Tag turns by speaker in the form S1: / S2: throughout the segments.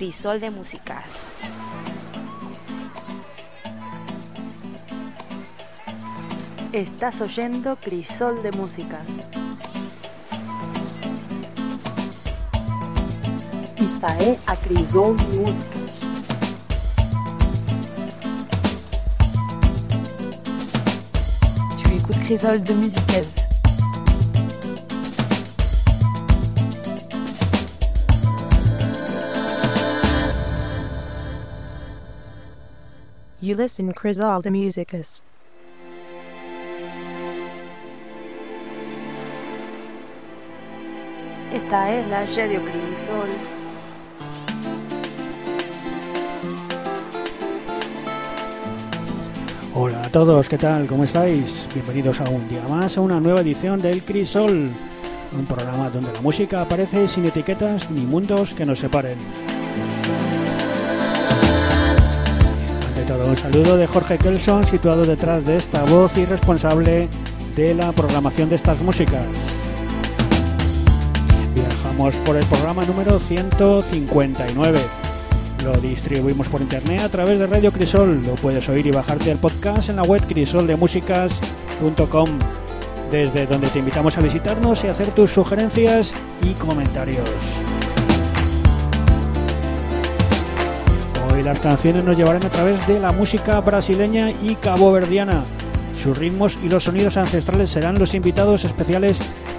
S1: Crisol de Músicas.
S2: Estás oyendo Crisol de Músicas. Esta é a Crisol de Músicas.
S3: Tu écoutes Crisol de Músicas. You listen Crisol de Musicas.
S2: Esta es la Radio Crisol.
S4: Hola a todos, ¿qué tal? ¿Cómo estáis? Bienvenidos a un día más a una nueva edición del Crisol, un programa donde la música aparece sin etiquetas ni mundos que nos separen. Un saludo de Jorge Kelson, situado detrás de esta voz y responsable de la programación de estas músicas. Viajamos por el programa número 159. Lo distribuimos por internet a través de Radio Crisol. Lo puedes oír y bajarte el podcast en la web crisoldemusicas.com, desde donde te invitamos a visitarnos y hacer tus sugerencias y comentarios. Las canciones nos llevarán a través de la música brasileña y caboverdiana. Sus ritmos y los sonidos ancestrales serán los invitados especiales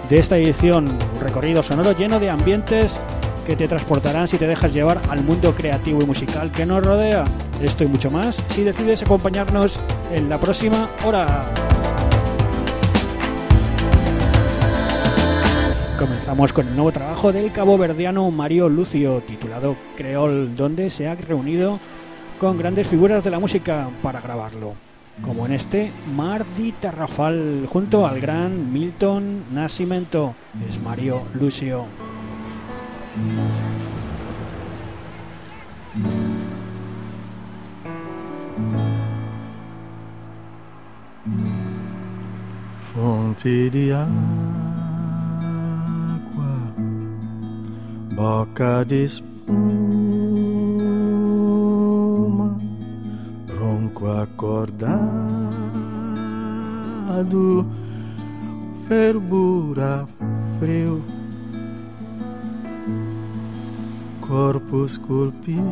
S4: de esta edición. Un recorrido sonoro lleno de ambientes que te transportarán si te dejas llevar al mundo creativo y musical que nos rodea. Esto y mucho más si decides acompañarnos en la próxima hora. Comenzamos con el nuevo trabajo del caboverdiano Mario Lucio, titulado Creol, donde se ha reunido con grandes figuras de la música para grabarlo, como en este Mar di Tarrafal, junto al gran Milton Nascimento, es Mario Lucio.
S5: Fonte boca de espuma, ronco acordado, fervura frio, corpo esculpido,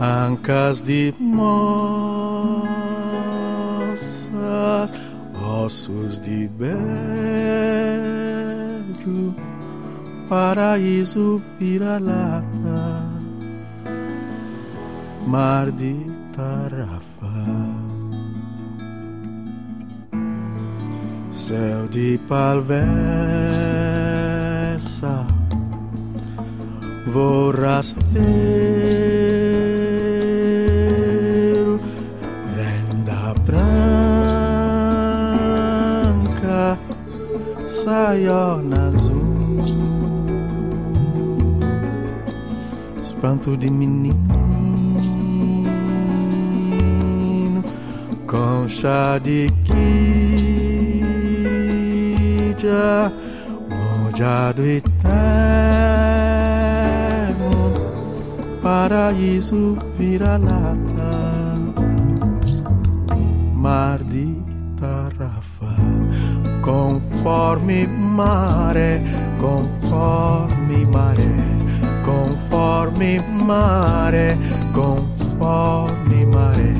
S5: ancas de moças, ossos de beijo, paraíso vira-lata, mar de tarrafa. Céu de palvessa, vou rasteiro, saiona azul, espanto de menino, concha de quija, molhado eterno, paraíso vira-lata, mar conformi mare, conformi mare, conformi mare, conformi mare,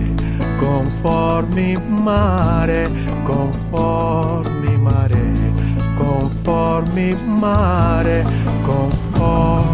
S5: conformi mare, conformi mare, conformi mare, conformi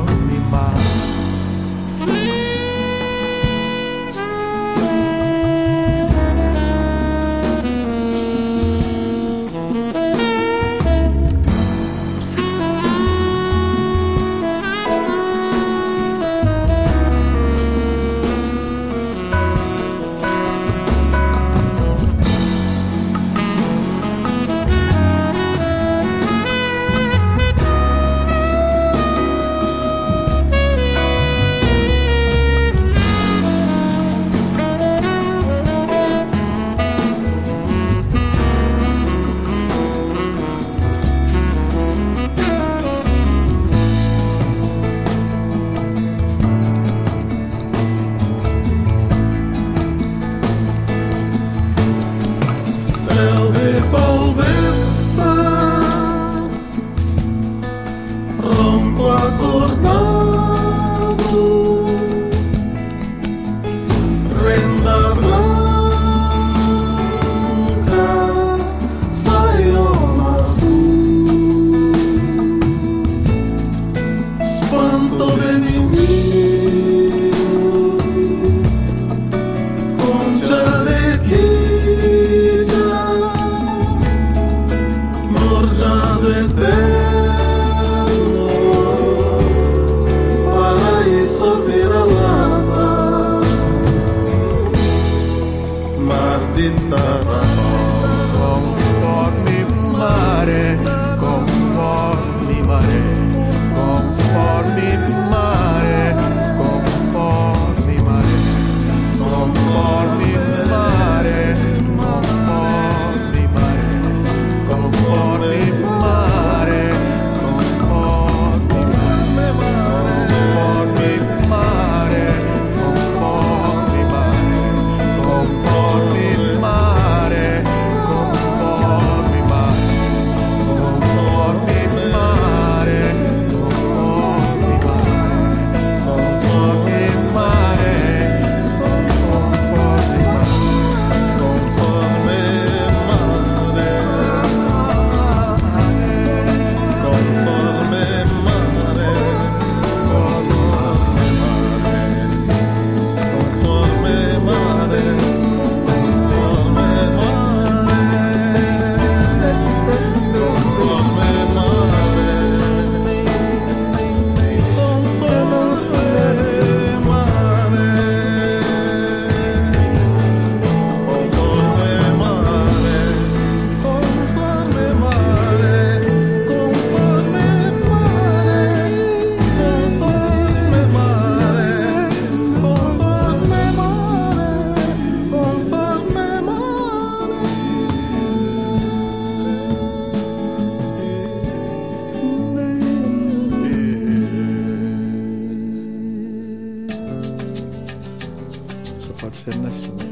S5: せんな質問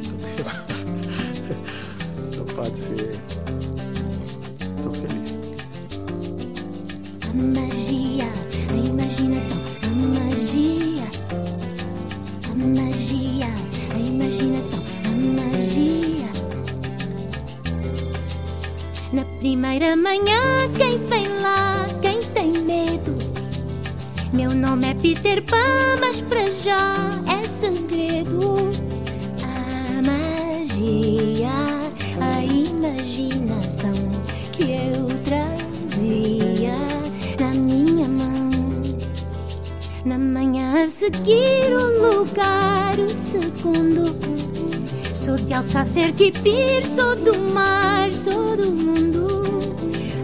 S6: Alcácer que pir, sou do mar, sou do mundo.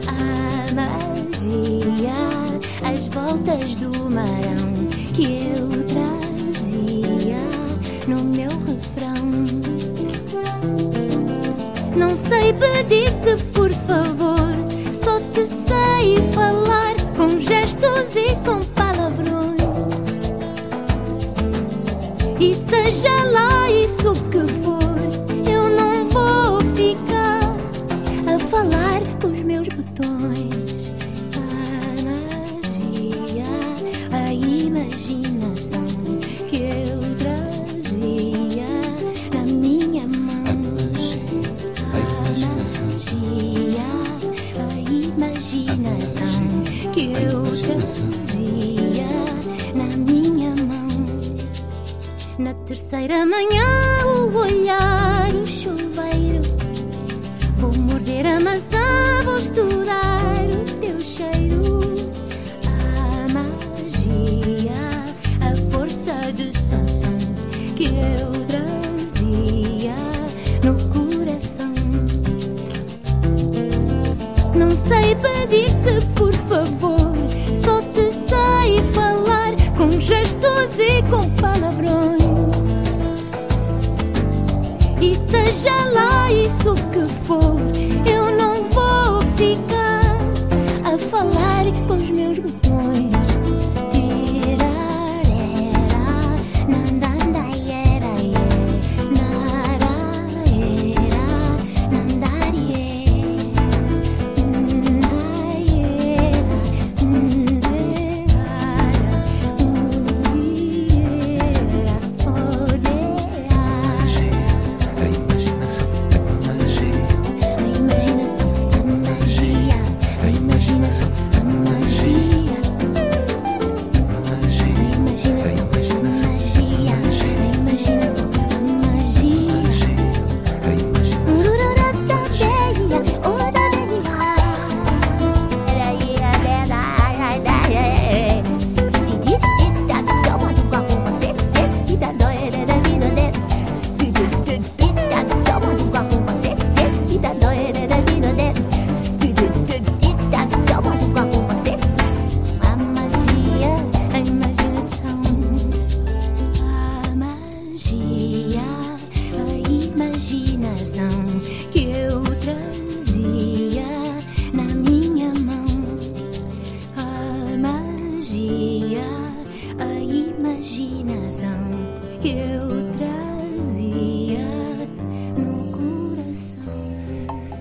S6: A magia, as voltas do marão que eu trazia no meu refrão. Não sei pedir-te, Vou morder a maçã, vou estudar o teu cheiro. A magia, a força de Sansão que eu trazia no coração. Não sei pedir-te, por favor, só te sei falar com gestos e com palavrões. E seja lá isso que for, música.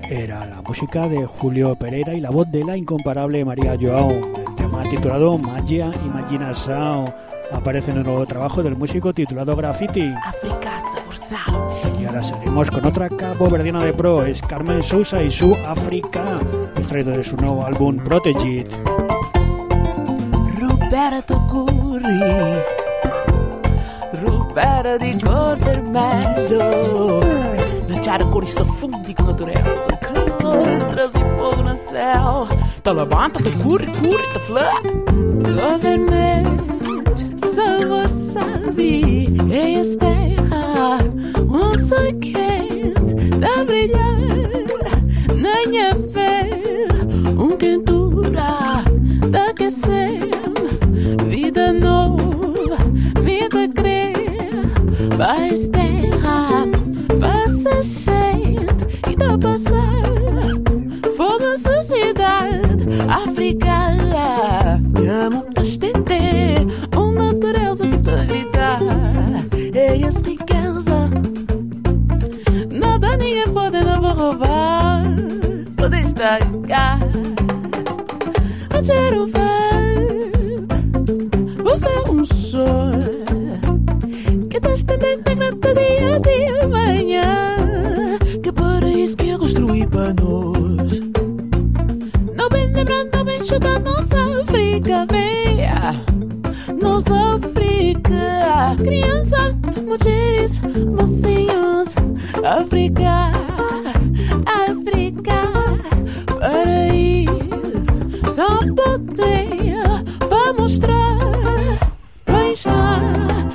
S4: Era la música de Julio Pereira y la voz de la incomparable María Joao. El tema titulado Magia Imaginação aparece en el nuevo trabajo del músico titulado Graffiti. África Y ahora seguimos con otra caboverdiana de pro, es Carmen Sousa y su África, extraído de su nuevo álbum Protege
S7: Roberto Curry. espera de di colore meglio Lanciare ancora e fondi con la durezza Calor, trasi fogo no céu Te levanta, te curri, curri, te flà Government, salvar, salvi E esteja, um saquete Da brilhar Só poder para mostrar Bem-estar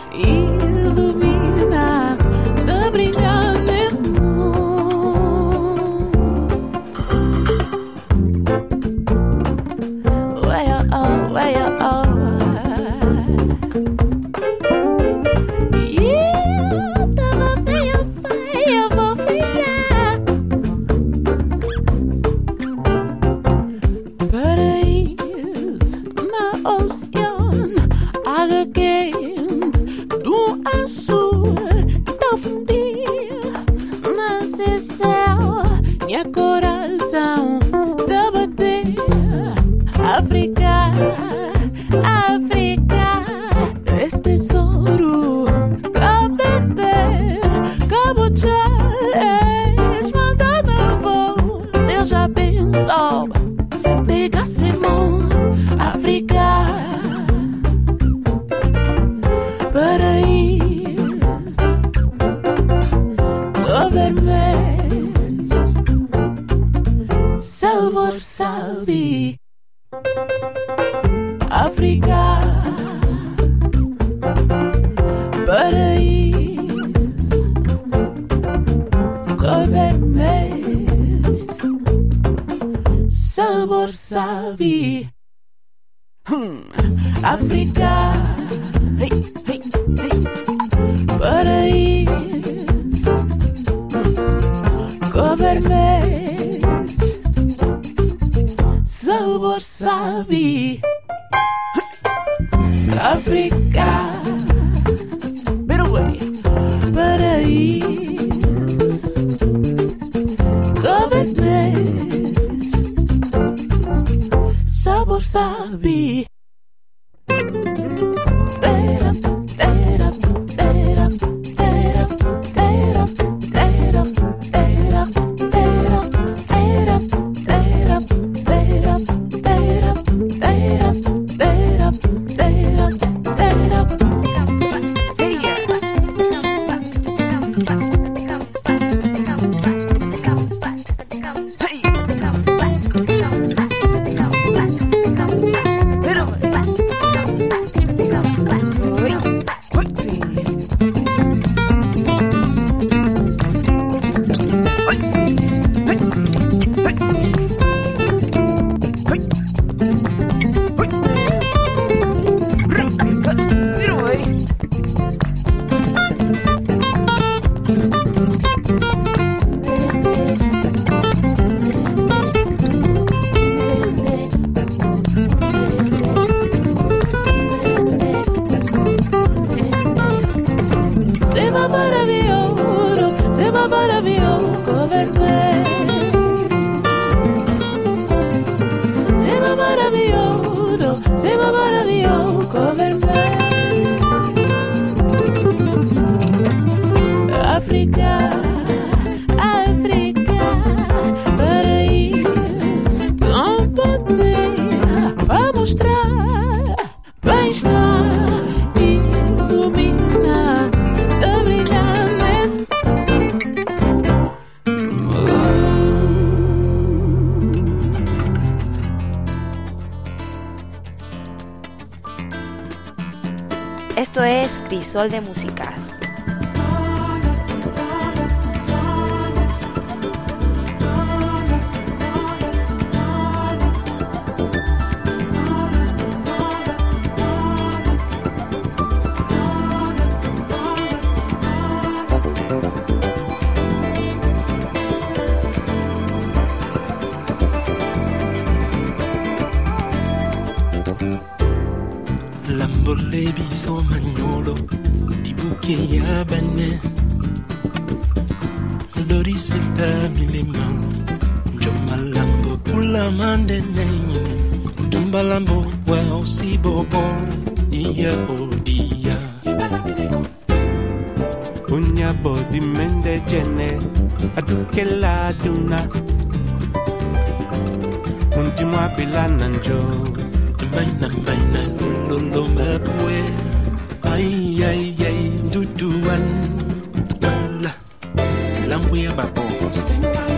S7: Esto es Crisol de Músicas. Bison Magnolo, Dibuke Yabane, Doris Tabilema, Jomalambo, Pulamande, Tumbalambo, Wausi Bobo, Dia Odia. Punya body mende jene, Adukela Duna, Mundimwa Bilananjo baina baina lolo mabue ai ai ai duduan dala lambuya babo sengai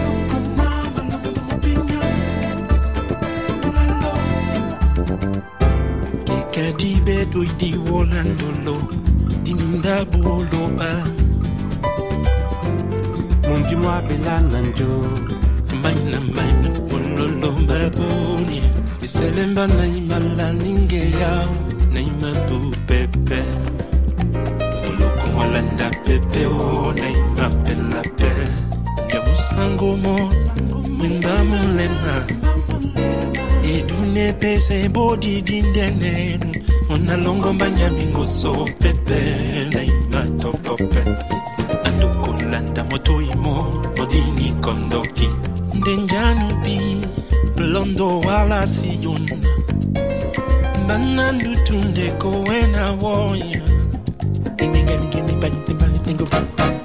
S7: Kadi bedo di wolandolo diminda boloba Mundi mo abela nanjo Mbaina mbaina bololo mbabo biselemba naimala ninge yao naima bu pepe. Moloko molanda pepe o naima pelape ya
S8: mosango mo mwinda molema edune
S9: pesa ebodidi ndene ona longo banyamingoso pepe naima topope andokolanda motoimo modini kondoki. Ndenjanubi blondo wala siyon banandu tundeko wena woya Ding ding ding ding ding
S4: ding ding ding ding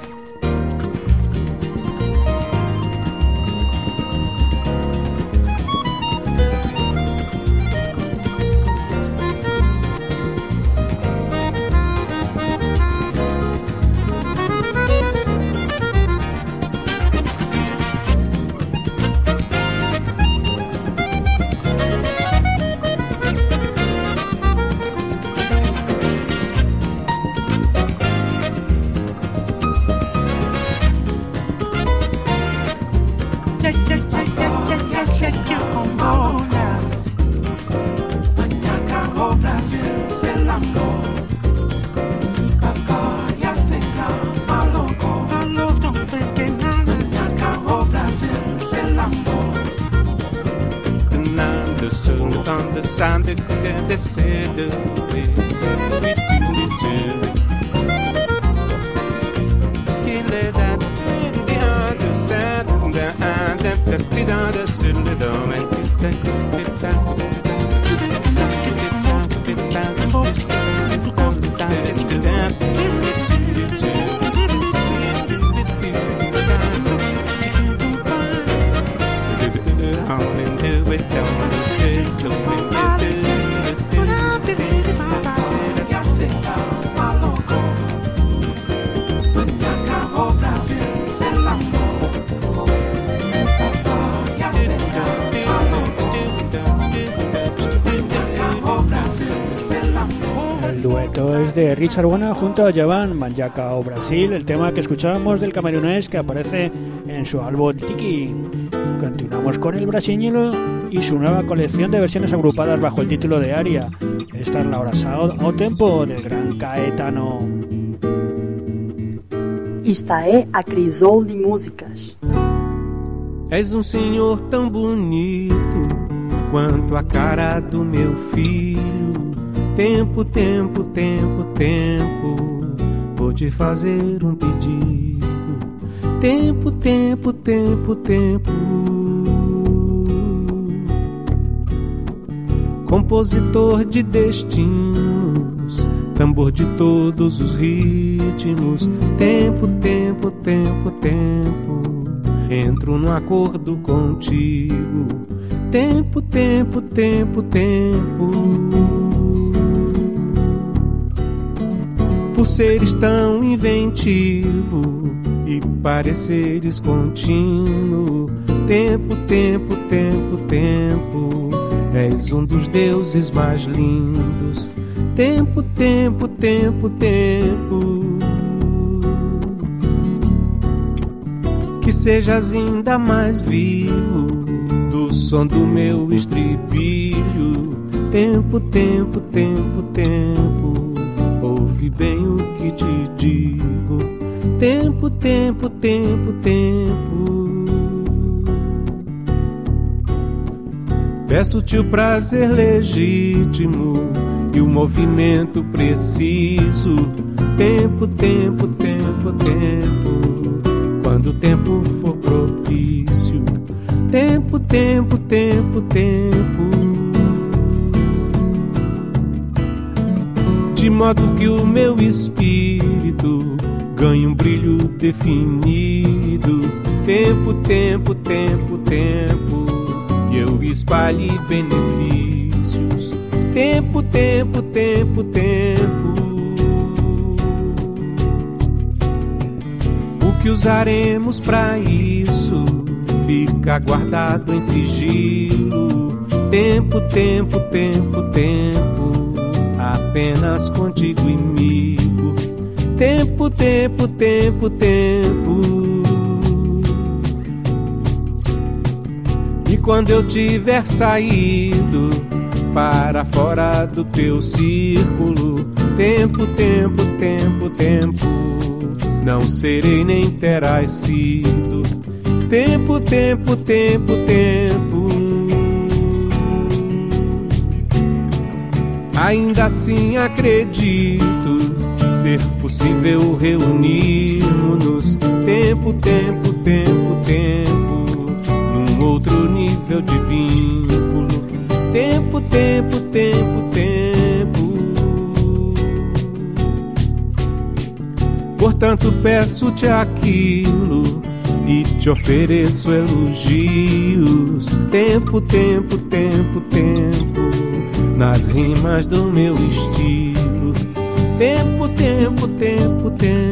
S4: Richard Buena junto a Javan Manjaca o Brasil, el tema que escuchábamos del camerunés que aparece en su álbum Tiki. Continuamos con el brasileño y su nueva colección de versiones agrupadas bajo el título de Aria. Esta es la hora o tempo del gran Caetano.
S10: Esta é a Crisol de Músicas.
S11: És um senhor tão bonito quanto a cara do meu filho. Tempo, tempo, tempo, tempo, vou te fazer um pedido. Tempo, tempo, tempo, tempo. Compositor de destinos, tambor de todos os ritmos. Tempo, tempo, tempo, tempo. Entro num acordo contigo. Tempo, tempo, tempo, tempo. Por seres tão inventivo e pareceres contínuo. Tempo, tempo, tempo, tempo, és um dos deuses mais lindos. Tempo, tempo, tempo, tempo. Que sejas ainda mais vivo do som do meu estribilho. Tempo, tempo, tempo, tempo. Bem o que te digo. Tempo, tempo, tempo, tempo. Peço-te o prazer legítimo e o movimento preciso. Tempo, tempo, tempo, tempo. Quando o tempo for propício. Tempo, tempo, tempo, tempo. Modo que o meu espírito ganhe um brilho definido. Tempo, tempo, tempo, tempo. E eu espalhe benefícios Tempo, tempo, tempo, tempo. O que usaremos para isso fica guardado em sigilo. Tempo, tempo, tempo, tempo. Apenas contigo amigo. Tempo, tempo, tempo, tempo. E quando eu tiver saído para fora do teu círculo. Tempo, tempo, tempo, tempo. Não serei nem terás sido. Tempo, tempo, tempo, tempo. Ainda assim acredito ser possível reunirmos-nos. Tempo, tempo, tempo, tempo. Num outro nível de vínculo Tempo, tempo, tempo, tempo. Portanto, peço-te aquilo e te ofereço elogios. Tempo, tempo, tempo, tempo. Nas rimas do meu estilo. Tempo, tempo, tempo, tempo.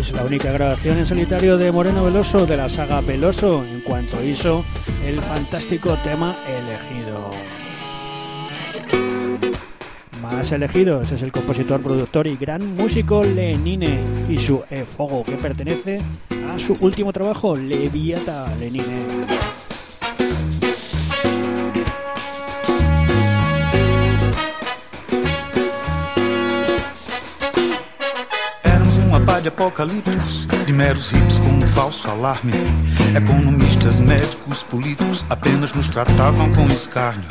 S4: Es la única grabación en solitario de Moreno Veloso de la saga Peloso en cuanto hizo el fantástico tema elegido. Más elegidos es el compositor, productor y gran músico Lenine y su E Fogo que pertenece a su último trabajo Leviata Lenine.
S12: De apocalípticos, de meros hips com um falso alarme. Economistas, médicos, políticos apenas nos tratavam com escárnio.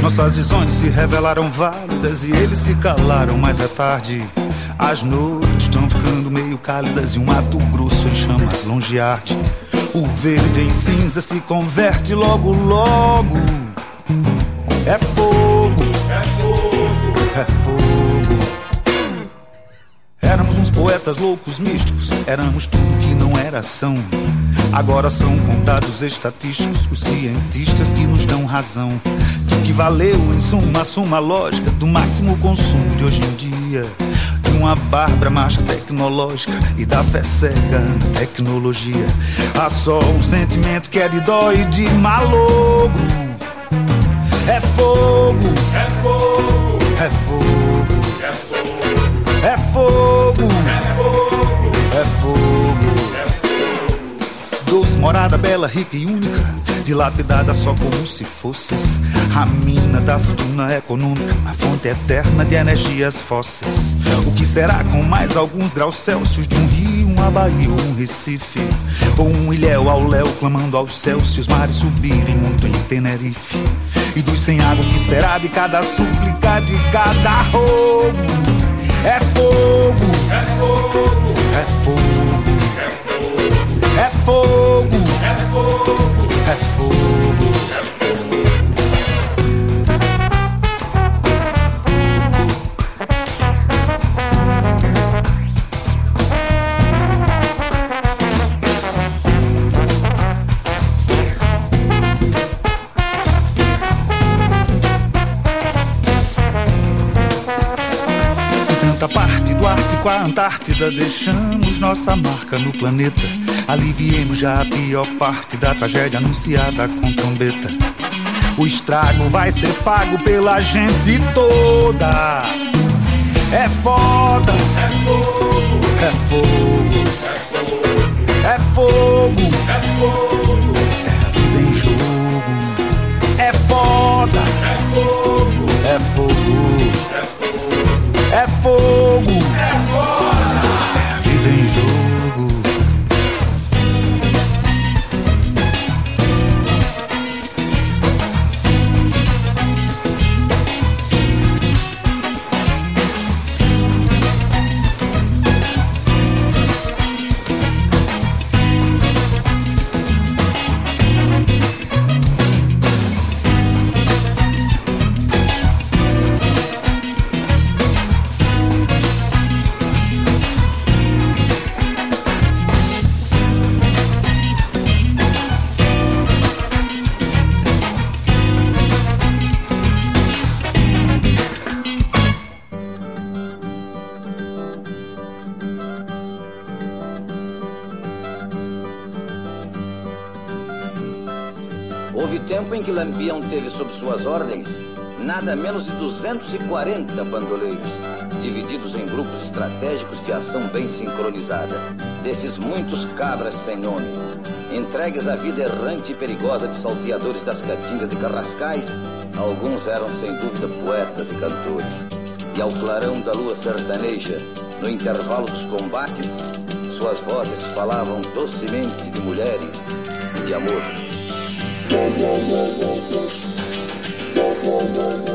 S12: Nossas visões se revelaram válidas e eles se calaram mais é tarde. As noites estão ficando meio cálidas e um ato grosso em chamas longe arde. O verde em cinza se converte logo, logo. É fogo, é fogo, é fogo. Éramos uns poetas loucos, místicos, éramos tudo que não era ação. Agora são contados estatísticos os cientistas que nos dão razão. De que valeu, em suma, a suma lógica do máximo consumo de hoje em dia. De uma bárbara marcha tecnológica e da fé cega na tecnologia. Há só um sentimento que é de dó e de malogro. É fogo, é fogo, morada bela, rica e única, dilapidada só como se fosses a mina da fortuna econômica, a fonte eterna de energias fósseis. O que será com mais alguns graus Celsius de um rio, uma Bahia ou um Recife? Ou um ilhéu ao léu clamando aos céus se os mares subirem muito em Tenerife? E dos sem água, o que será de cada súplica, de cada roubo? É fogo, é fogo, é fogo, é fogo, é fogo, é Ártico à Antártida, deixamos nossa marca no planeta. Aliviemos já a pior parte da tragédia anunciada com trombeta. O estrago vai ser pago pela gente toda. É foda, é fogo, é fogo, é fogo, é fogo, é a vida em jogo. É foda, é fogo, é fogo, é fogo, é fogo, é a vida em jogo.
S13: Lampião teve sob suas ordens nada menos de 240 bandoleiros, divididos em grupos estratégicos de ação bem sincronizada. Desses muitos cabras sem nome, entregues à vida errante e perigosa de salteadores das caatingas e carrascais, alguns eram sem dúvida poetas e cantores. E ao clarão da lua sertaneja, no intervalo dos combates, suas vozes falavam docemente de mulheres e de amor.
S4: Thank you.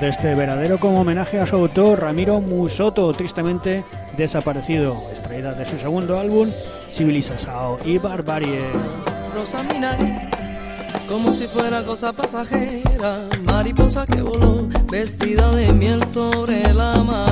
S4: Canción Nordeste Veradero como homenaje a su autor Ramiro Musoto, tristemente desaparecido, extraída de su segundo álbum Civilización y Barbarie.
S14: rosa mi nariz, como si fuera cosa pasajera, mariposa que voló, vestida de miel sobre la marea.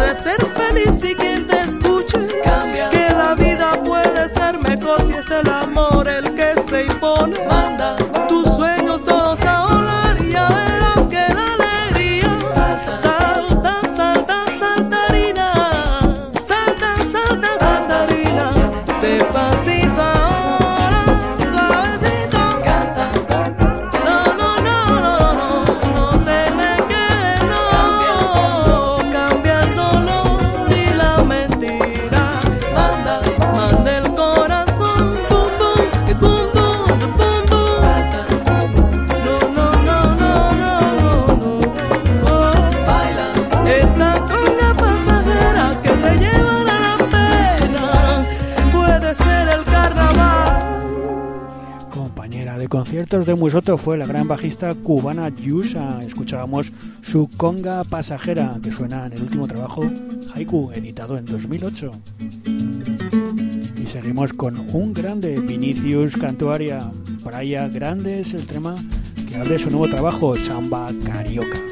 S14: de ser feliz y que
S15: Soto fue la gran bajista cubana Yusa. Escuchábamos su conga pasajera que suena en el último trabajo Haiku, editado en 2008. Y seguimos con un grande, Vinicius Cantuaria. Praia Grande es el tema que abre su nuevo trabajo, Samba Carioca.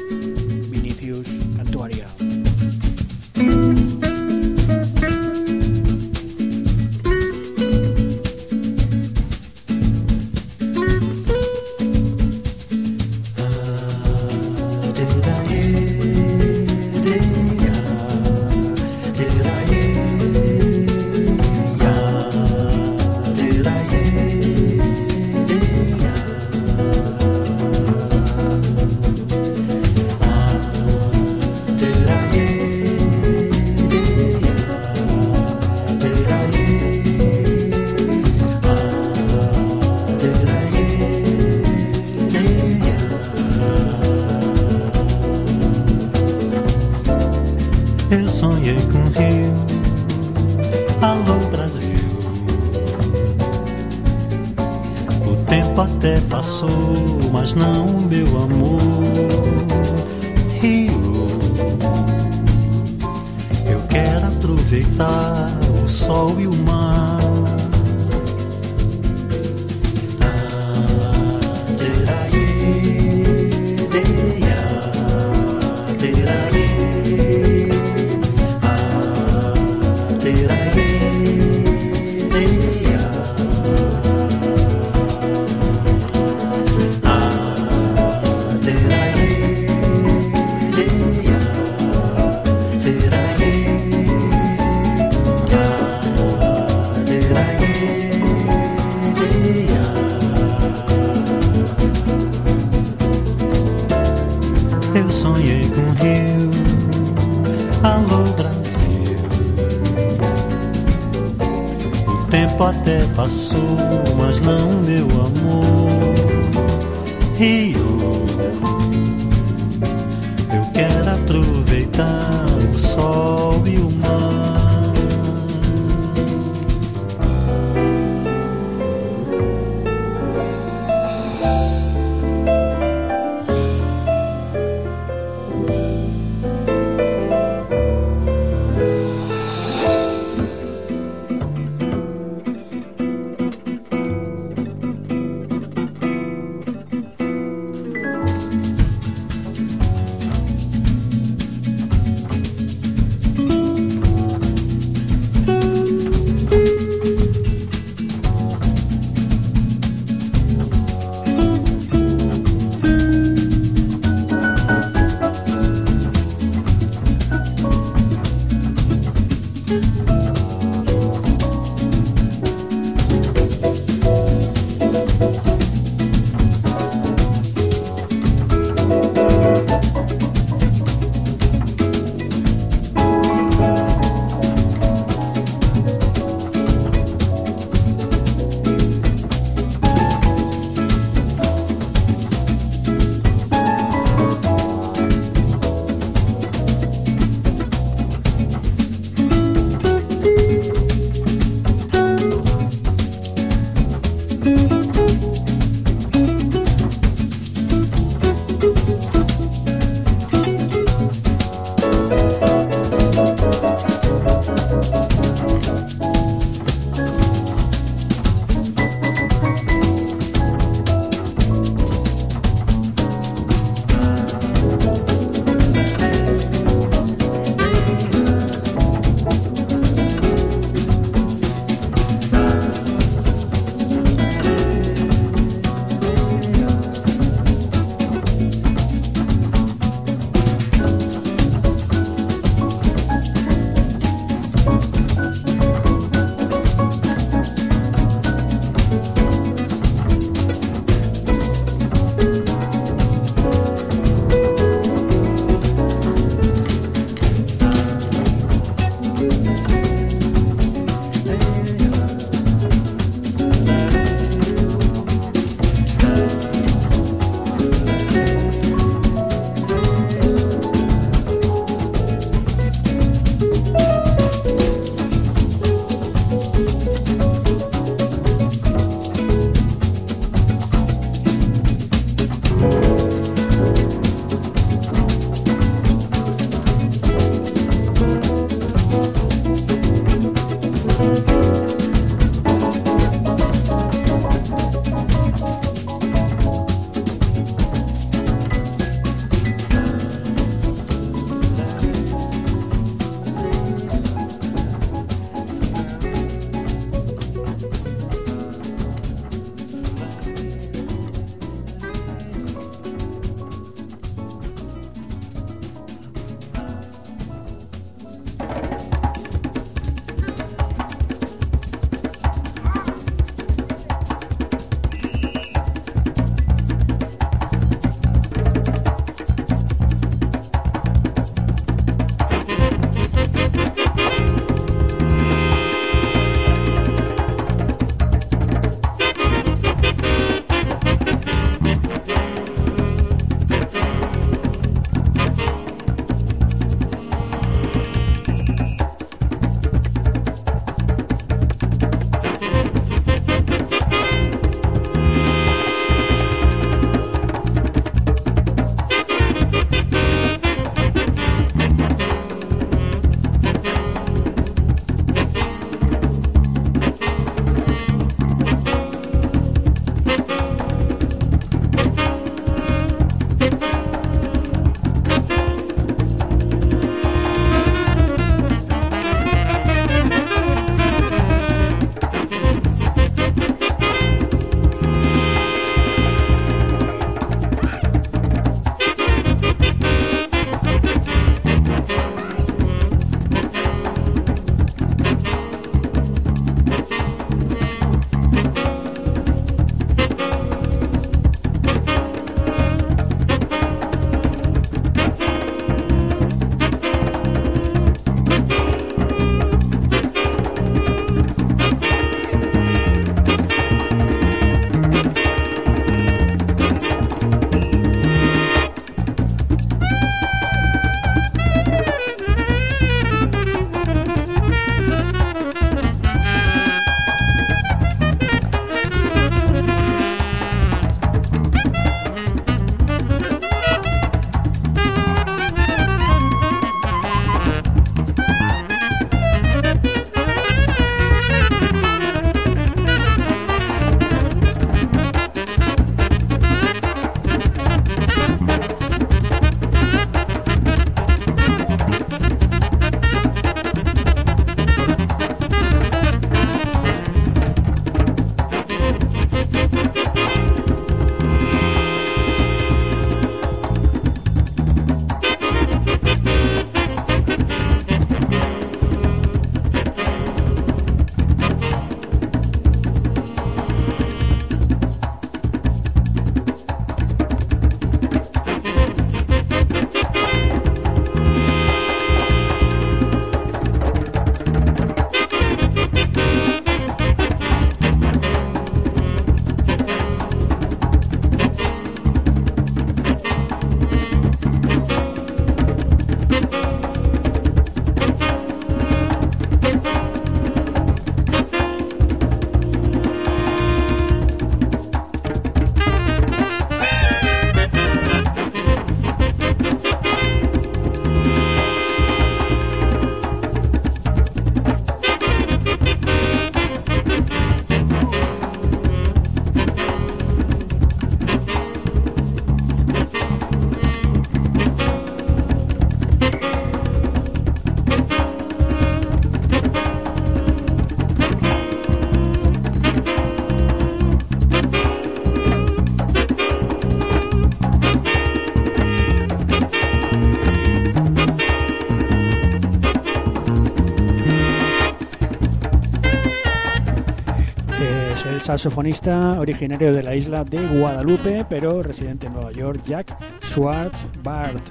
S4: Saxofonista originario de la isla de Guadalupe, pero residente en Nueva York, Jack Schwartz-Bart.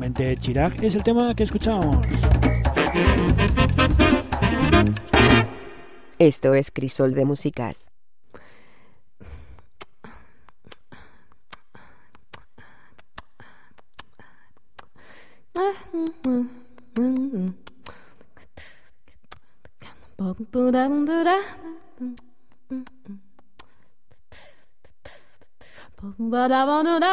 S4: Mente Chirac es el tema que escuchamos.
S16: Esto es Crisol de Músicas. Ba da ba da da.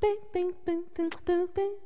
S16: Bing, bing, bing, bing, bing, bing.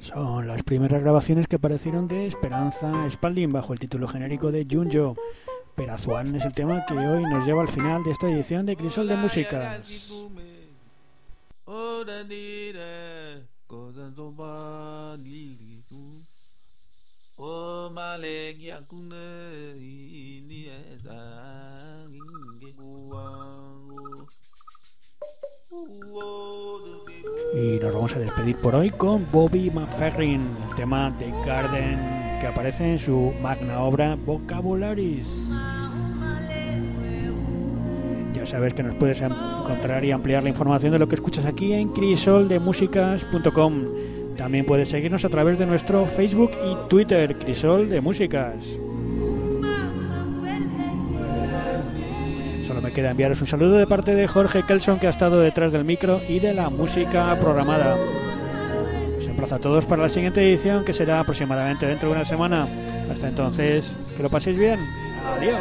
S4: Son las primeras grabaciones que aparecieron de Esperanza Spalding bajo el título genérico de Junjo. Perazuan es el tema que hoy nos lleva al final de esta edición de Crisol de Músicas. Y nos vamos a despedir por hoy con Bobby McFerrin, el tema de Garden que aparece en su magna obra Vocabularies. Ya sabes que nos puedes encontrar y ampliar la información de lo que escuchas aquí en crisoldemusicas.com. También puedes seguirnos a través de nuestro Facebook y Twitter, Crisol de Músicas. Solo me queda enviaros un saludo de parte de Jorge Kelson que ha estado detrás del micro y de la música programada. Os emplazo a todos para la siguiente edición que será aproximadamente dentro de una semana. Hasta entonces, que lo paséis bien. Adiós.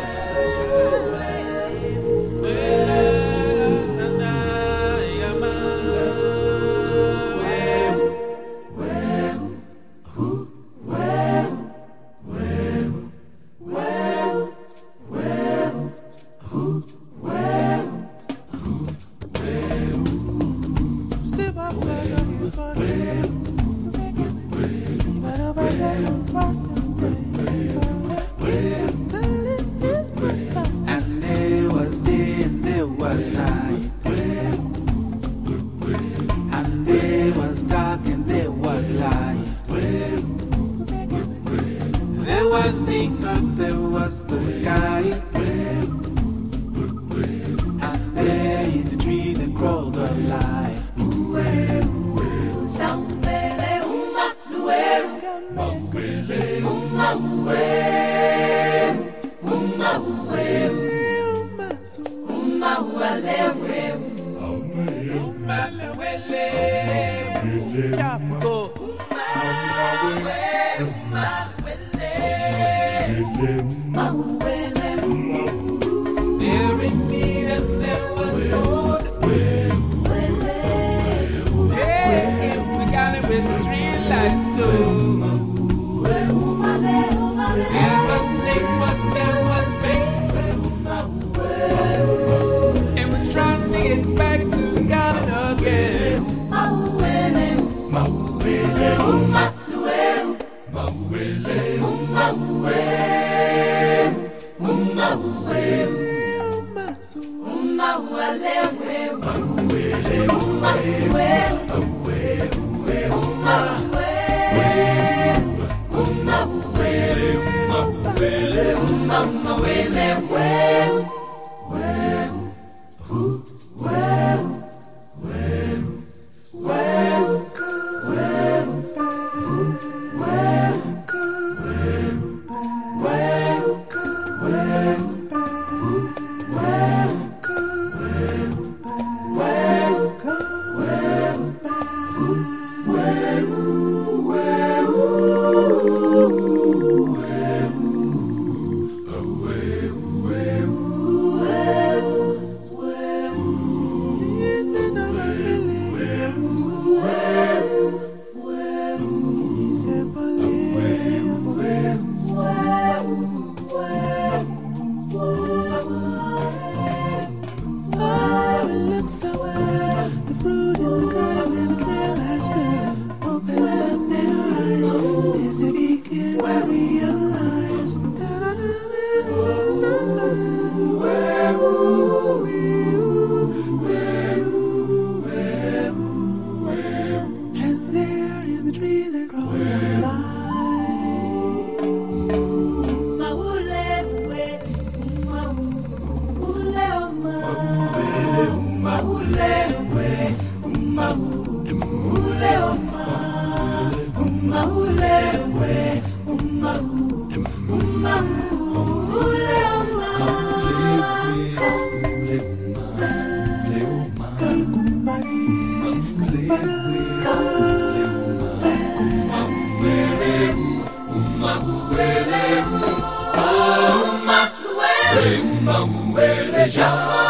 S17: Mama,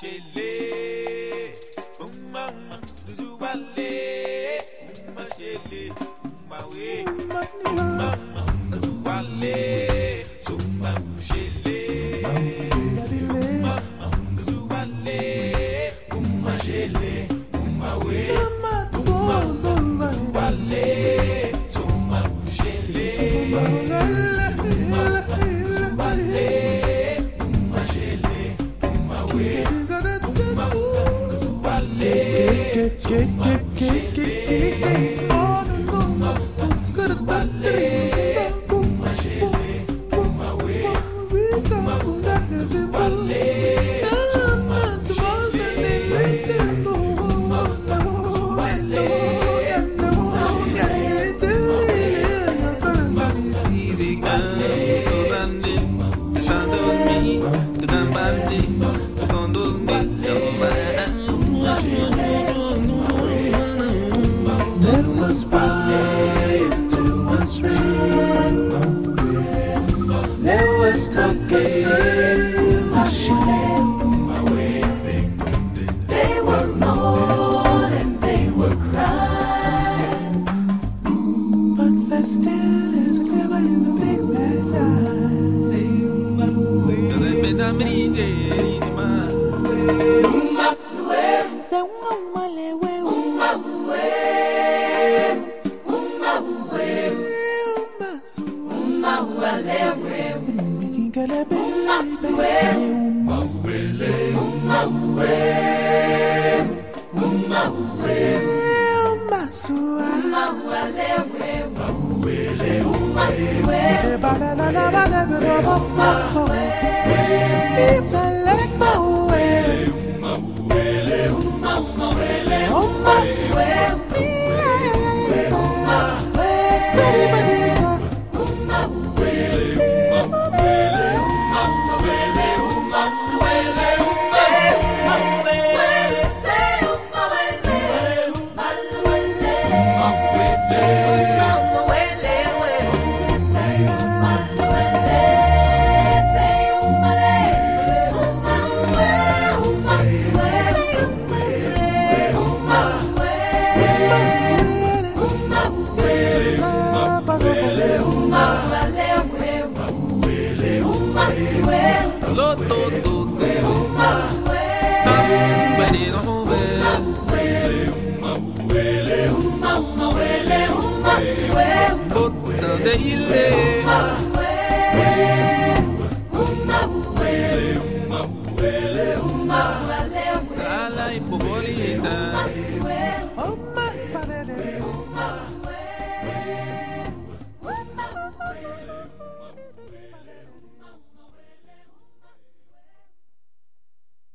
S17: Chile. Does it mean I'm needed?